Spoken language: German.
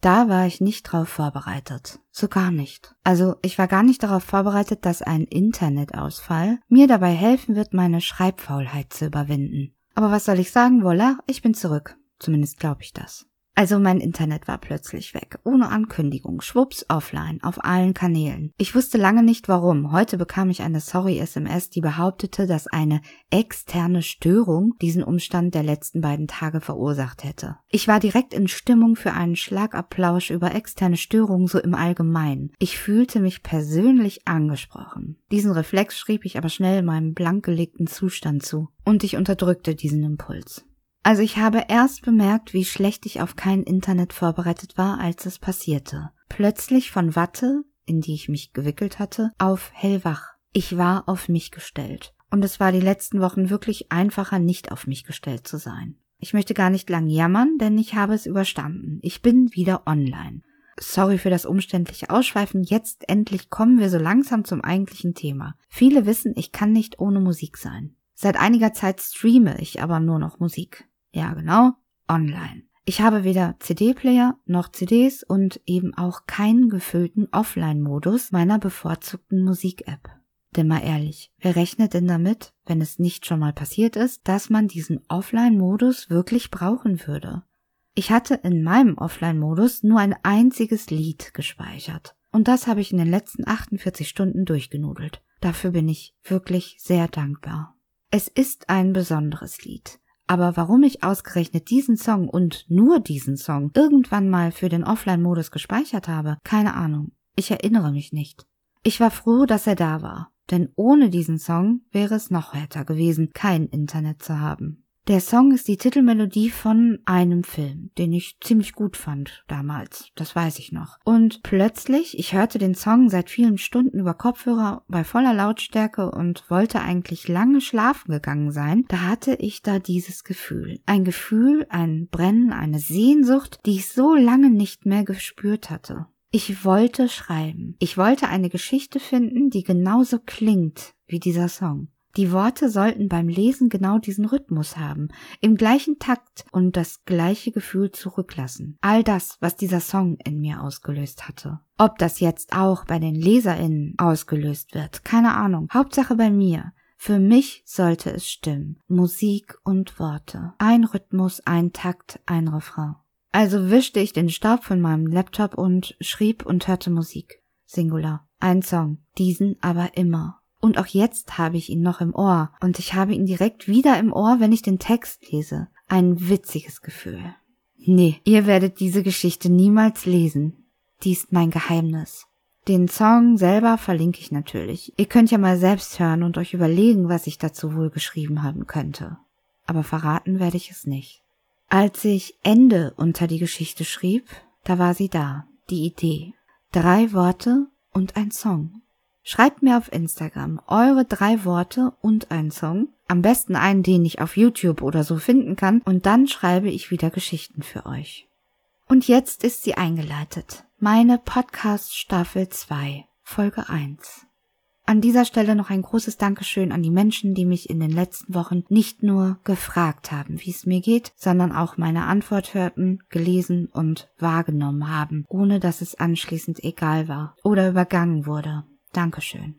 Da war ich nicht drauf vorbereitet. So gar nicht. Also ich war gar nicht darauf vorbereitet, dass ein Internetausfall mir dabei helfen wird, meine Schreibfaulheit zu überwinden. Aber was soll ich sagen, voilà, ich bin zurück. Zumindest glaube ich das. Also mein Internet war plötzlich weg, ohne Ankündigung, schwupps offline, auf allen Kanälen. Ich wusste lange nicht warum. Heute bekam ich eine Sorry-SMS, die behauptete, dass eine externe Störung diesen Umstand der letzten beiden Tage verursacht hätte. Ich war direkt in Stimmung für einen Schlagapplausch über externe Störungen so im Allgemeinen. Ich fühlte mich persönlich angesprochen. Diesen Reflex schrieb ich aber schnell meinem blankgelegten Zustand zu. Und ich unterdrückte diesen Impuls. Also ich habe erst bemerkt, wie schlecht ich auf kein Internet vorbereitet war, als es passierte. Plötzlich von Watte, in die ich mich gewickelt hatte, auf hellwach. Ich war auf mich gestellt. Und es war die letzten Wochen wirklich einfacher, nicht auf mich gestellt zu sein. Ich möchte gar nicht lang jammern, denn ich habe es überstanden. Ich bin wieder online. Sorry für das umständliche Ausschweifen. Jetzt endlich kommen wir so langsam zum eigentlichen Thema. Viele wissen, ich kann nicht ohne Musik sein. Seit einiger Zeit streame ich aber nur noch Musik. Ja, genau, online. Ich habe weder CD-Player noch CDs und eben auch keinen gefüllten Offline-Modus meiner bevorzugten Musik-App. Denn mal ehrlich, wer rechnet denn damit, wenn es nicht schon mal passiert ist, dass man diesen Offline-Modus wirklich brauchen würde? Ich hatte in meinem Offline-Modus nur ein einziges Lied gespeichert. Und das habe ich in den letzten 48 Stunden durchgenudelt. Dafür bin ich wirklich sehr dankbar. Es ist ein besonderes Lied. Aber warum ich ausgerechnet diesen Song und nur diesen Song irgendwann mal für den Offline-Modus gespeichert habe, keine Ahnung. Ich erinnere mich nicht. Ich war froh, dass er da war, denn ohne diesen Song wäre es noch härter gewesen, kein Internet zu haben. Der Song ist die Titelmelodie von einem Film, den ich ziemlich gut fand damals, das weiß ich noch. Und plötzlich, ich hörte den Song seit vielen Stunden über Kopfhörer bei voller Lautstärke und wollte eigentlich lange schlafen gegangen sein, da hatte ich da dieses Gefühl. Ein Gefühl, ein Brennen, eine Sehnsucht, die ich so lange nicht mehr gespürt hatte. Ich wollte schreiben. Ich wollte eine Geschichte finden, die genauso klingt wie dieser Song. Die Worte sollten beim Lesen genau diesen Rhythmus haben, im gleichen Takt und das gleiche Gefühl zurücklassen. All das, was dieser Song in mir ausgelöst hatte. Ob das jetzt auch bei den Leserinnen ausgelöst wird, keine Ahnung. Hauptsache bei mir. Für mich sollte es stimmen. Musik und Worte. Ein Rhythmus, ein Takt, ein Refrain. Also wischte ich den Staub von meinem Laptop und schrieb und hörte Musik. Singular. Ein Song. Diesen aber immer. Und auch jetzt habe ich ihn noch im Ohr. Und ich habe ihn direkt wieder im Ohr, wenn ich den Text lese. Ein witziges Gefühl. Nee, ihr werdet diese Geschichte niemals lesen. Die ist mein Geheimnis. Den Song selber verlinke ich natürlich. Ihr könnt ja mal selbst hören und euch überlegen, was ich dazu wohl geschrieben haben könnte. Aber verraten werde ich es nicht. Als ich Ende unter die Geschichte schrieb, da war sie da, die Idee. Drei Worte und ein Song. Schreibt mir auf Instagram eure drei Worte und einen Song. Am besten einen, den ich auf YouTube oder so finden kann. Und dann schreibe ich wieder Geschichten für euch. Und jetzt ist sie eingeleitet. Meine Podcast Staffel 2, Folge 1. An dieser Stelle noch ein großes Dankeschön an die Menschen, die mich in den letzten Wochen nicht nur gefragt haben, wie es mir geht, sondern auch meine Antwort hörten, gelesen und wahrgenommen haben, ohne dass es anschließend egal war oder übergangen wurde. Dankeschön.